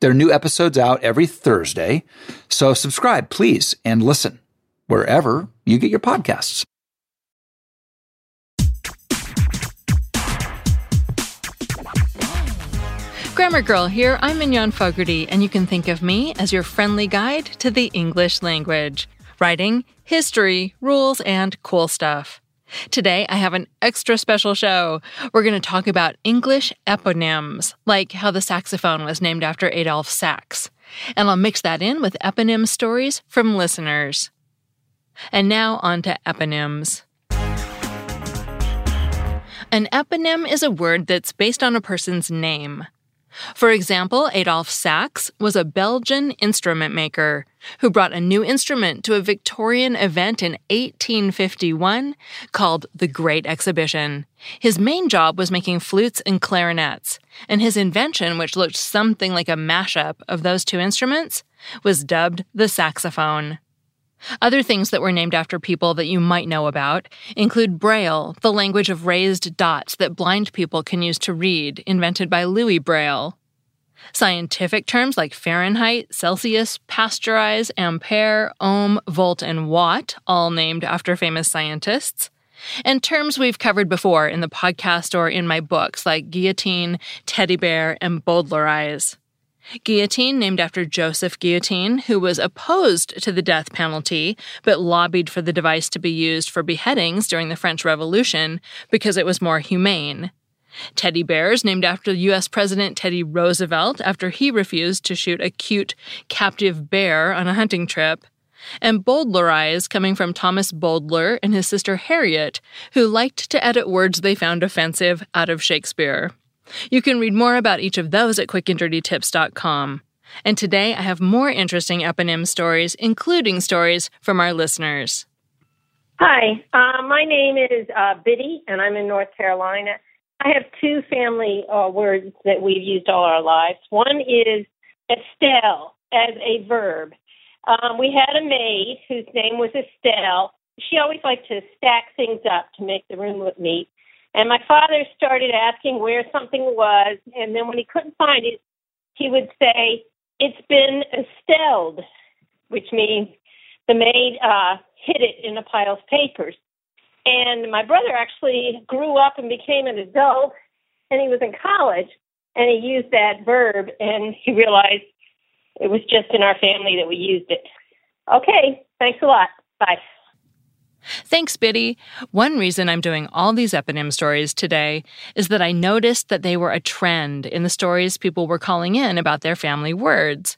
There are new episodes out every Thursday. So subscribe, please, and listen wherever you get your podcasts. Grammar Girl here. I'm Mignon Fogarty, and you can think of me as your friendly guide to the English language writing, history, rules, and cool stuff. Today, I have an extra special show. We're going to talk about English eponyms, like how the saxophone was named after Adolphe Sax. And I'll mix that in with eponym stories from listeners. And now on to eponyms. An eponym is a word that's based on a person's name. For example, Adolphe Sax was a Belgian instrument maker who brought a new instrument to a Victorian event in 1851 called the Great Exhibition. His main job was making flutes and clarinets, and his invention, which looked something like a mashup of those two instruments, was dubbed the saxophone. Other things that were named after people that you might know about include Braille, the language of raised dots that blind people can use to read, invented by Louis Braille. Scientific terms like Fahrenheit, Celsius, pasteurize, ampere, ohm, volt, and watt, all named after famous scientists. And terms we've covered before in the podcast or in my books like guillotine, teddy bear, and bowdlerize. Guillotine, named after Joseph Guillotin, who was opposed to the death penalty but lobbied for the device to be used for beheadings during the French Revolution because it was more humane. Teddy bears, named after U.S. President Teddy Roosevelt after he refused to shoot a cute, captive bear on a hunting trip. And Bowdlerize, coming from Thomas Bowdler and his sister Harriet, who liked to edit words they found offensive out of Shakespeare. You can read more about each of those at quickanddirtytips.com. And today I have more interesting eponym stories, including stories from our listeners. Hi, uh, my name is uh, Biddy, and I'm in North Carolina. I have two family uh, words that we've used all our lives. One is Estelle as a verb. Um, we had a maid whose name was Estelle. She always liked to stack things up to make the room look neat. And my father started asking where something was, and then when he couldn't find it, he would say, It's been estelled, which means the maid uh, hid it in a pile of papers. And my brother actually grew up and became an adult, and he was in college, and he used that verb, and he realized it was just in our family that we used it. Okay, thanks a lot. Bye. Thanks, Biddy. One reason I'm doing all these eponym stories today is that I noticed that they were a trend in the stories people were calling in about their family words.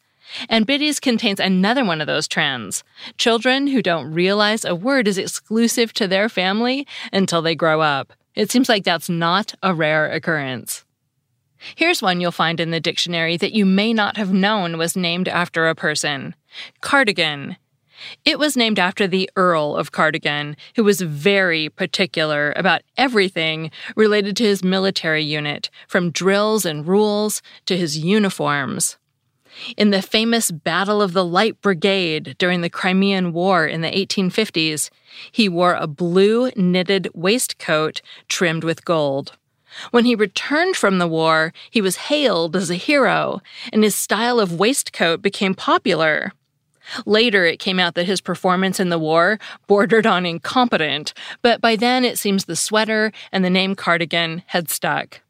And Biddy's contains another one of those trends children who don't realize a word is exclusive to their family until they grow up. It seems like that's not a rare occurrence. Here's one you'll find in the dictionary that you may not have known was named after a person cardigan. It was named after the Earl of Cardigan, who was very particular about everything related to his military unit, from drills and rules to his uniforms. In the famous Battle of the Light Brigade during the Crimean War in the 1850s, he wore a blue knitted waistcoat trimmed with gold. When he returned from the war, he was hailed as a hero, and his style of waistcoat became popular. Later, it came out that his performance in the war bordered on incompetent, but by then it seems the sweater and the name cardigan had stuck.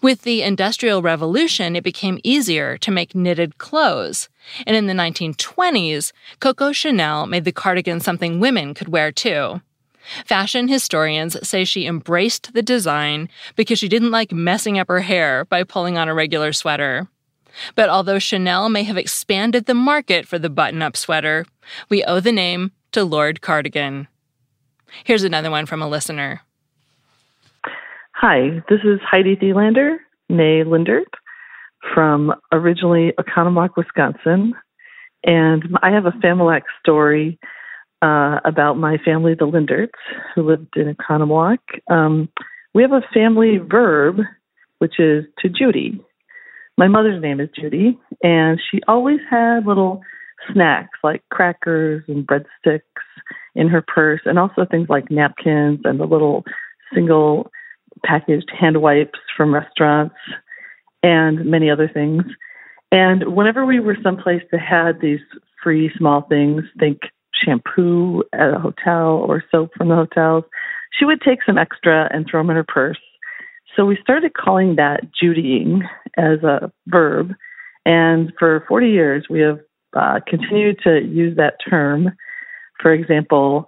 With the Industrial Revolution, it became easier to make knitted clothes. And in the 1920s, Coco Chanel made the cardigan something women could wear too. Fashion historians say she embraced the design because she didn't like messing up her hair by pulling on a regular sweater. But although Chanel may have expanded the market for the button up sweater, we owe the name to Lord Cardigan. Here's another one from a listener. Hi, this is Heidi Thielander, née Lindert, from originally Oconomowoc, Wisconsin. And I have a Familect story uh, about my family, the Linderts, who lived in Oconomowoc. Um, we have a family verb, which is to Judy. My mother's name is Judy, and she always had little snacks like crackers and breadsticks in her purse, and also things like napkins and the little single packaged hand wipes from restaurants and many other things. And whenever we were someplace that had these free small things, think shampoo at a hotel or soap from the hotels, she would take some extra and throw them in her purse. So we started calling that Judying as a verb. And for 40 years, we have uh, continued to use that term. For example,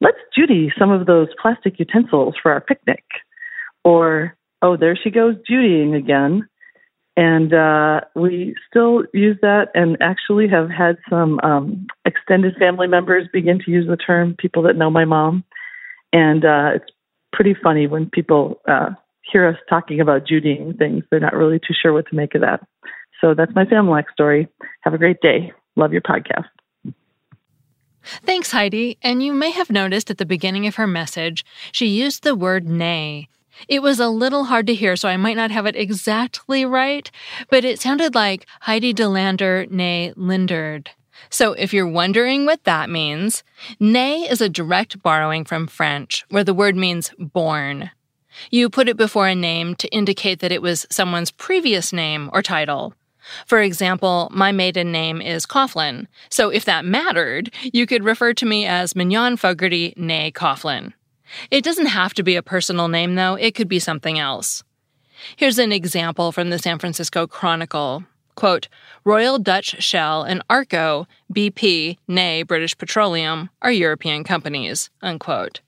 let's Judy some of those plastic utensils for our picnic or oh, there she goes Judying again. And uh, we still use that and actually have had some um, extended family members begin to use the term, people that know my mom. And uh, it's pretty funny when people uh, hear us talking about Judying things. They're not really too sure what to make of that. So that's my family story. Have a great day. Love your podcast. Thanks, Heidi. And you may have noticed at the beginning of her message, she used the word née it was a little hard to hear, so I might not have it exactly right, but it sounded like Heidi Delander, née Linderd. So if you're wondering what that means, née is a direct borrowing from French, where the word means born. You put it before a name to indicate that it was someone's previous name or title. For example, my maiden name is Coughlin, so if that mattered, you could refer to me as Mignon Fogarty, née Coughlin. It doesn't have to be a personal name, though, it could be something else. Here's an example from the San Francisco Chronicle. Quote, Royal Dutch Shell and Arco, BP, née British Petroleum, are European companies, unquote.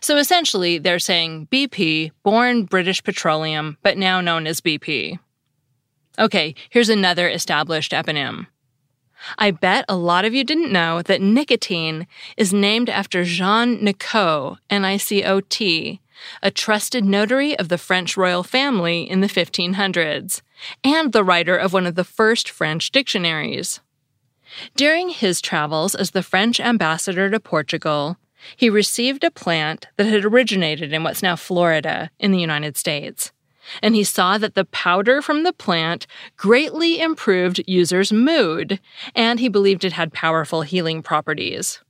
So essentially, they're saying BP, born British Petroleum, but now known as BP. Okay, here's another established eponym. I bet a lot of you didn't know that nicotine is named after Jean Nicot, N I C O T, a trusted notary of the French royal family in the 1500s, and the writer of one of the first French dictionaries. During his travels as the French ambassador to Portugal, he received a plant that had originated in what's now Florida in the United States and he saw that the powder from the plant greatly improved users' mood, and he believed it had powerful healing properties.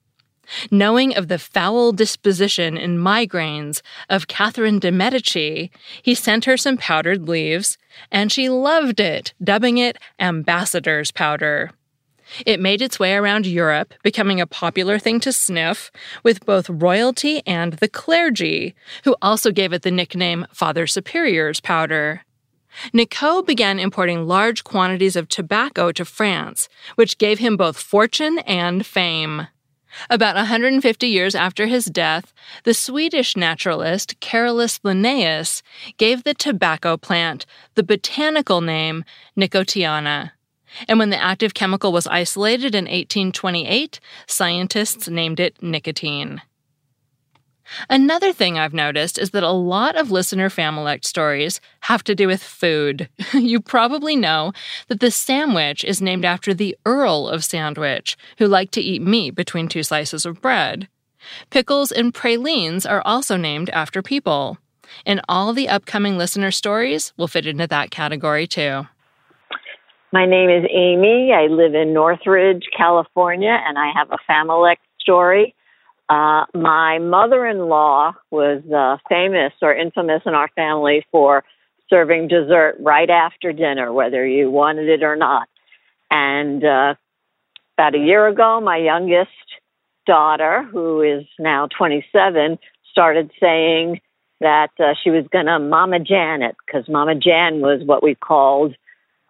Knowing of the foul disposition and migraines of Catherine de' Medici, he sent her some powdered leaves, and she loved it, dubbing it ambassador's powder. It made its way around Europe, becoming a popular thing to sniff, with both royalty and the clergy, who also gave it the nickname Father Superior's powder. Nicot began importing large quantities of tobacco to France, which gave him both fortune and fame. About 150 years after his death, the Swedish naturalist Carolus Linnaeus gave the tobacco plant the botanical name Nicotiana. And when the active chemical was isolated in 1828, scientists named it nicotine. Another thing I've noticed is that a lot of listener Familect stories have to do with food. you probably know that the sandwich is named after the Earl of Sandwich, who liked to eat meat between two slices of bread. Pickles and pralines are also named after people. And all the upcoming listener stories will fit into that category too. My name is Amy. I live in Northridge, California, and I have a Familect story. Uh, my mother in law was uh, famous or infamous in our family for serving dessert right after dinner, whether you wanted it or not. And uh, about a year ago, my youngest daughter, who is now 27, started saying, that uh, she was going to Mama Janet because Mama Jan was what we called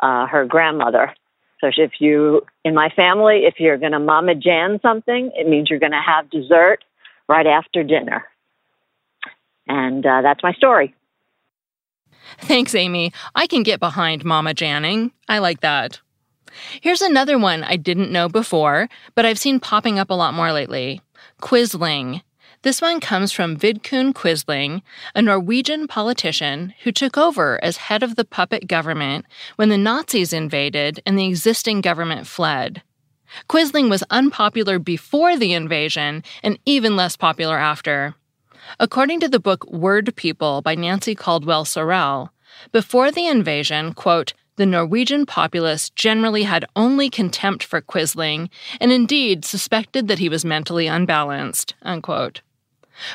uh, her grandmother. So if you, in my family, if you're going to Mama Jan something, it means you're going to have dessert right after dinner. And uh, that's my story. Thanks, Amy. I can get behind Mama Janning. I like that. Here's another one I didn't know before, but I've seen popping up a lot more lately Quisling. This one comes from Vidkun Quisling, a Norwegian politician who took over as head of the puppet government when the Nazis invaded and the existing government fled. Quisling was unpopular before the invasion and even less popular after. According to the book Word People by Nancy Caldwell Sorel, before the invasion, quote, the Norwegian populace generally had only contempt for Quisling and indeed suspected that he was mentally unbalanced. Unquote.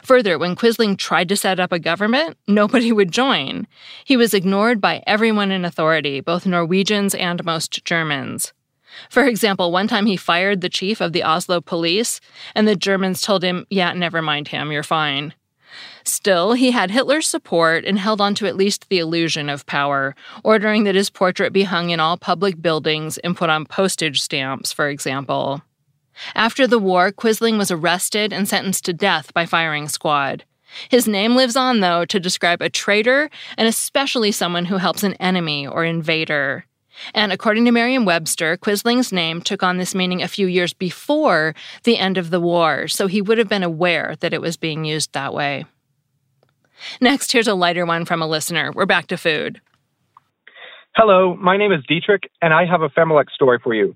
Further, when Quisling tried to set up a government, nobody would join. He was ignored by everyone in authority, both Norwegians and most Germans. For example, one time he fired the chief of the Oslo police, and the Germans told him, Yeah, never mind him, you're fine. Still, he had Hitler's support and held on to at least the illusion of power, ordering that his portrait be hung in all public buildings and put on postage stamps, for example. After the war, Quisling was arrested and sentenced to death by firing squad. His name lives on, though, to describe a traitor and especially someone who helps an enemy or invader. And according to Merriam Webster, Quisling's name took on this meaning a few years before the end of the war, so he would have been aware that it was being used that way. Next, here's a lighter one from a listener. We're back to food. Hello, my name is Dietrich, and I have a Familect story for you.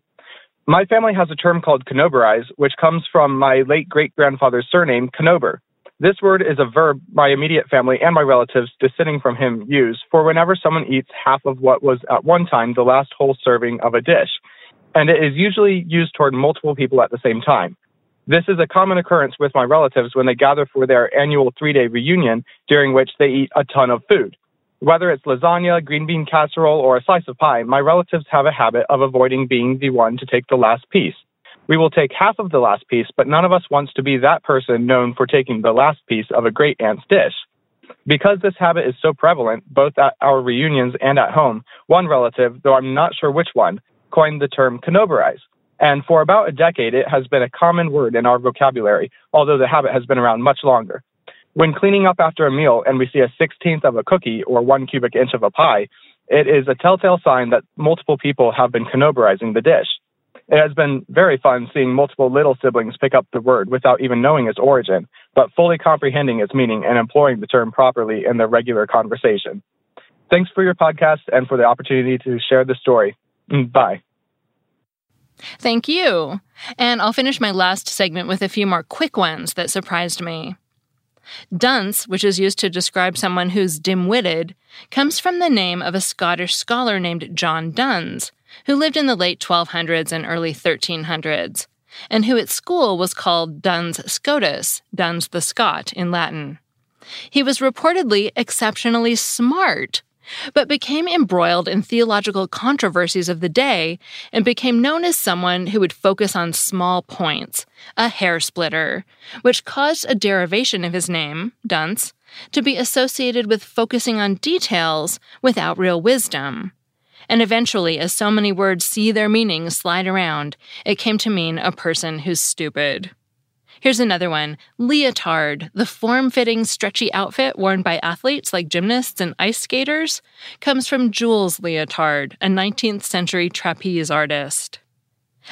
My family has a term called canoberize, which comes from my late great grandfather's surname, Canober. This word is a verb my immediate family and my relatives descending from him use for whenever someone eats half of what was at one time the last whole serving of a dish. And it is usually used toward multiple people at the same time. This is a common occurrence with my relatives when they gather for their annual three day reunion, during which they eat a ton of food. Whether it's lasagna, green bean casserole, or a slice of pie, my relatives have a habit of avoiding being the one to take the last piece. We will take half of the last piece, but none of us wants to be that person known for taking the last piece of a great aunt's dish. Because this habit is so prevalent, both at our reunions and at home, one relative, though I'm not sure which one, coined the term canoberize. And for about a decade, it has been a common word in our vocabulary, although the habit has been around much longer. When cleaning up after a meal and we see a sixteenth of a cookie or one cubic inch of a pie, it is a telltale sign that multiple people have been canoberizing the dish. It has been very fun seeing multiple little siblings pick up the word without even knowing its origin, but fully comprehending its meaning and employing the term properly in their regular conversation. Thanks for your podcast and for the opportunity to share the story. Bye. Thank you. And I'll finish my last segment with a few more quick ones that surprised me. Dunce, which is used to describe someone who's dim witted, comes from the name of a Scottish scholar named John Duns, who lived in the late 1200s and early 1300s, and who at school was called Duns Scotus, Duns the Scot in Latin. He was reportedly exceptionally smart, but became embroiled in theological controversies of the day and became known as someone who would focus on small points, a hair splitter, which caused a derivation of his name, Dunce, to be associated with focusing on details without real wisdom. And eventually, as so many words see their meaning slide around, it came to mean a person who's stupid. Here's another one leotard, the form fitting, stretchy outfit worn by athletes like gymnasts and ice skaters, comes from Jules Leotard, a 19th century trapeze artist.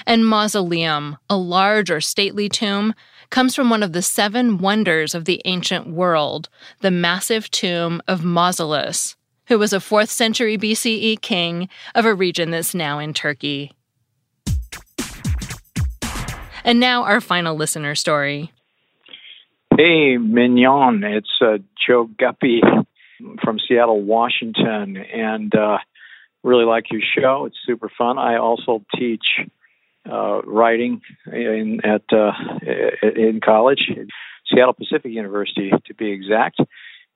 And mausoleum, a large or stately tomb, comes from one of the seven wonders of the ancient world, the massive tomb of Mausolus, who was a 4th century BCE king of a region that's now in Turkey. And now, our final listener story. Hey, Mignon. It's uh, Joe Guppy from Seattle, Washington. And uh, really like your show. It's super fun. I also teach uh, writing in at uh, in college, Seattle Pacific University to be exact.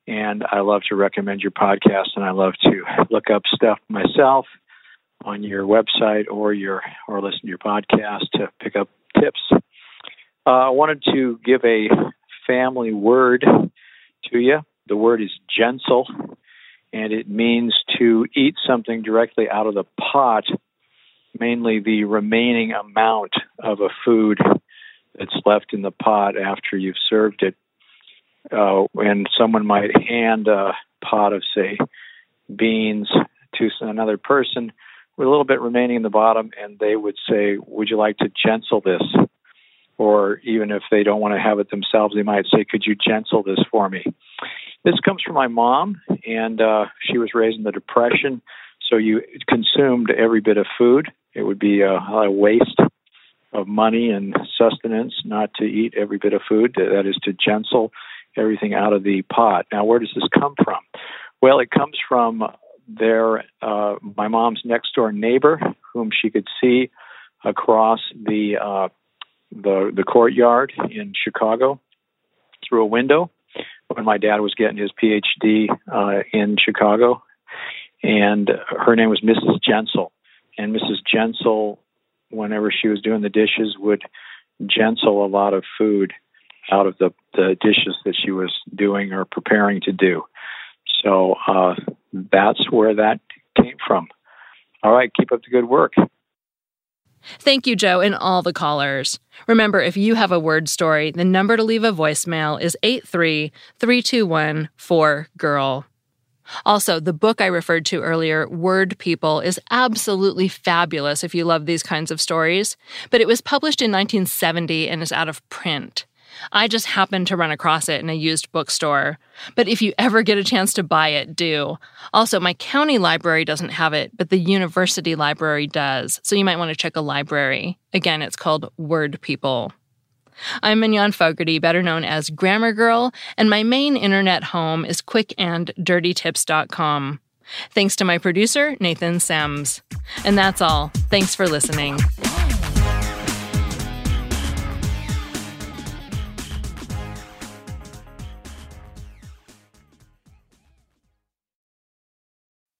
And I love to recommend your podcast, and I love to look up stuff myself on your website or your or listen to your podcast to pick up tips. Uh, I wanted to give a family word to you. The word is gensel, and it means to eat something directly out of the pot, mainly the remaining amount of a food that's left in the pot after you've served it. Uh, and someone might hand a pot of, say, beans to another person with a little bit remaining in the bottom, and they would say, Would you like to gensel this? Or even if they don't want to have it themselves, they might say, Could you gensel this for me? This comes from my mom, and uh, she was raised in the Depression, so you consumed every bit of food. It would be a, a waste of money and sustenance not to eat every bit of food, that is to gensel everything out of the pot. Now, where does this come from? Well, it comes from their uh, my mom's next door neighbor, whom she could see across the uh, the the courtyard in Chicago through a window when my dad was getting his PhD uh, in Chicago, and her name was Mrs. Jensel, and Mrs. Jensel, whenever she was doing the dishes, would gensel a lot of food out of the the dishes that she was doing or preparing to do. So uh, that's where that came from. All right, keep up the good work. Thank you, Joe, and all the callers. Remember, if you have a word story, the number to leave a voicemail is 83321 4GIRL. Also, the book I referred to earlier, Word People, is absolutely fabulous if you love these kinds of stories, but it was published in 1970 and is out of print. I just happened to run across it in a used bookstore. But if you ever get a chance to buy it, do. Also, my county library doesn't have it, but the university library does. So you might want to check a library. Again, it's called Word People. I'm Mignon Fogarty, better known as Grammar Girl, and my main internet home is quickanddirtytips.com. Thanks to my producer, Nathan Sems. And that's all. Thanks for listening.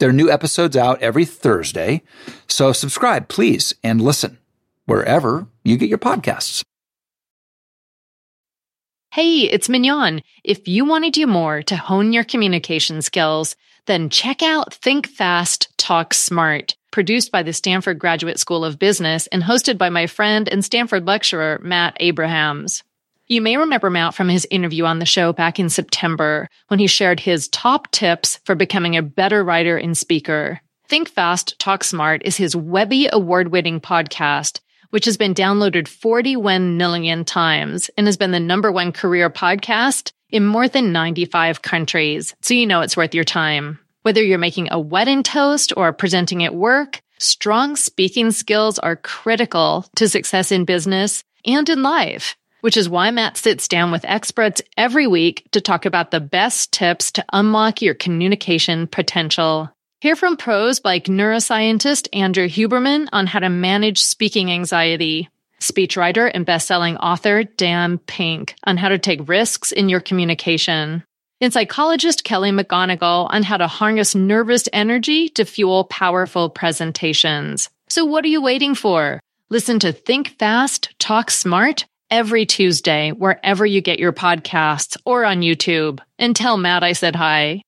there are new episodes out every Thursday. So subscribe, please, and listen wherever you get your podcasts. Hey, it's Mignon. If you want to do more to hone your communication skills, then check out Think Fast, Talk Smart, produced by the Stanford Graduate School of Business and hosted by my friend and Stanford lecturer, Matt Abrahams. You may remember Matt from his interview on the show back in September when he shared his top tips for becoming a better writer and speaker. Think Fast, Talk Smart is his Webby award winning podcast, which has been downloaded 41 million times and has been the number one career podcast in more than 95 countries. So you know it's worth your time. Whether you're making a wedding toast or presenting at work, strong speaking skills are critical to success in business and in life which is why Matt sits down with experts every week to talk about the best tips to unlock your communication potential. Hear from pros like neuroscientist Andrew Huberman on how to manage speaking anxiety, speechwriter and best-selling author Dan Pink on how to take risks in your communication, and psychologist Kelly McGonigal on how to harness nervous energy to fuel powerful presentations. So what are you waiting for? Listen to Think Fast, Talk Smart every Tuesday, wherever you get your podcasts or on YouTube. And tell Matt I said hi.